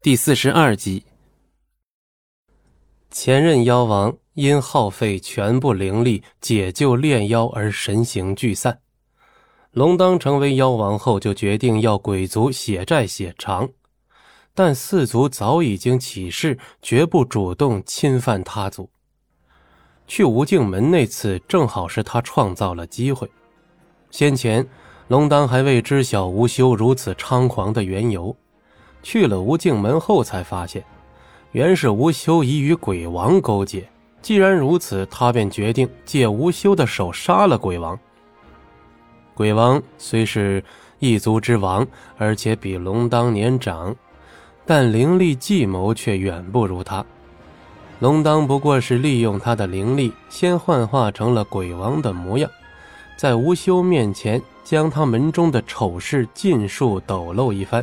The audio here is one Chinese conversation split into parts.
第四十二集，前任妖王因耗费全部灵力解救炼妖而神形俱散。龙当成为妖王后，就决定要鬼族血债血偿，但四族早已经起誓，绝不主动侵犯他族。去无尽门那次，正好是他创造了机会。先前，龙当还未知晓吴修如此猖狂的缘由。去了无尽门后，才发现，原是吴修已与鬼王勾结。既然如此，他便决定借吴修的手杀了鬼王。鬼王虽是一族之王，而且比龙当年长，但灵力计谋却远不如他。龙当不过是利用他的灵力，先幻化成了鬼王的模样，在吴修面前将他门中的丑事尽数抖露一番。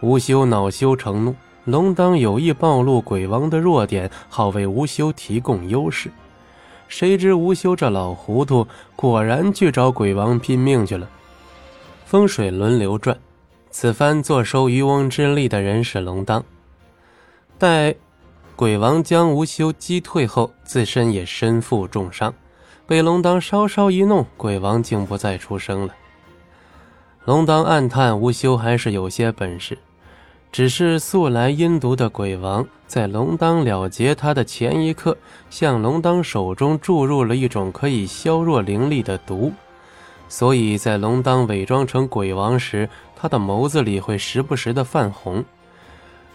吴修恼羞成怒，龙当有意暴露鬼王的弱点，好为吴修提供优势。谁知吴修这老糊涂，果然去找鬼王拼命去了。风水轮流转，此番坐收渔翁之利的人是龙当。待鬼王将吴修击退后，自身也身负重伤，被龙当稍稍一弄，鬼王竟不再出声了。龙当暗叹，吴修还是有些本事。只是素来阴毒的鬼王，在龙当了结他的前一刻，向龙当手中注入了一种可以削弱灵力的毒，所以在龙当伪装成鬼王时，他的眸子里会时不时的泛红。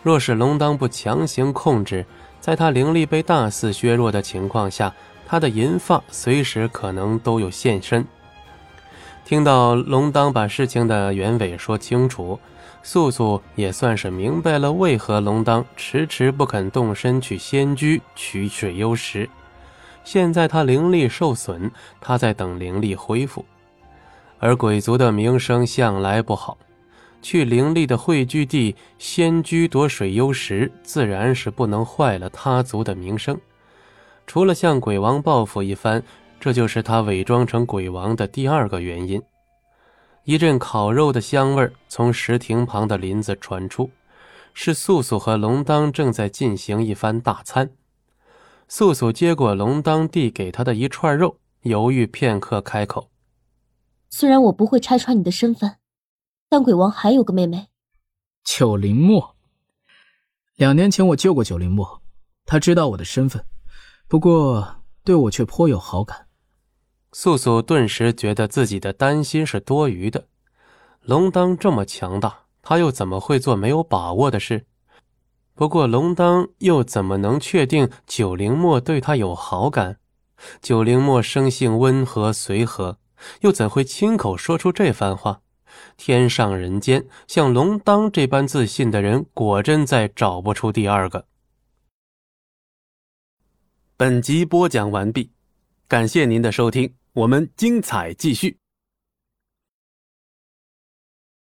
若是龙当不强行控制，在他灵力被大肆削弱的情况下，他的银发随时可能都有现身。听到龙当把事情的原委说清楚。素素也算是明白了为何龙当迟迟不肯动身去仙居取水幽石。现在他灵力受损，他在等灵力恢复。而鬼族的名声向来不好，去灵力的汇聚地仙居夺水幽石，自然是不能坏了他族的名声。除了向鬼王报复一番，这就是他伪装成鬼王的第二个原因。一阵烤肉的香味从石亭旁的林子传出，是素素和龙当正在进行一番大餐。素素接过龙当递给她的一串肉，犹豫片刻，开口：“虽然我不会拆穿你的身份，但鬼王还有个妹妹，九灵墨。两年前我救过九灵墨，他知道我的身份，不过对我却颇有好感。”素素顿时觉得自己的担心是多余的。龙当这么强大，他又怎么会做没有把握的事？不过龙当又怎么能确定九灵墨对他有好感？九灵墨生性温和随和，又怎会亲口说出这番话？天上人间，像龙当这般自信的人，果真再找不出第二个。本集播讲完毕，感谢您的收听。我们精彩继续。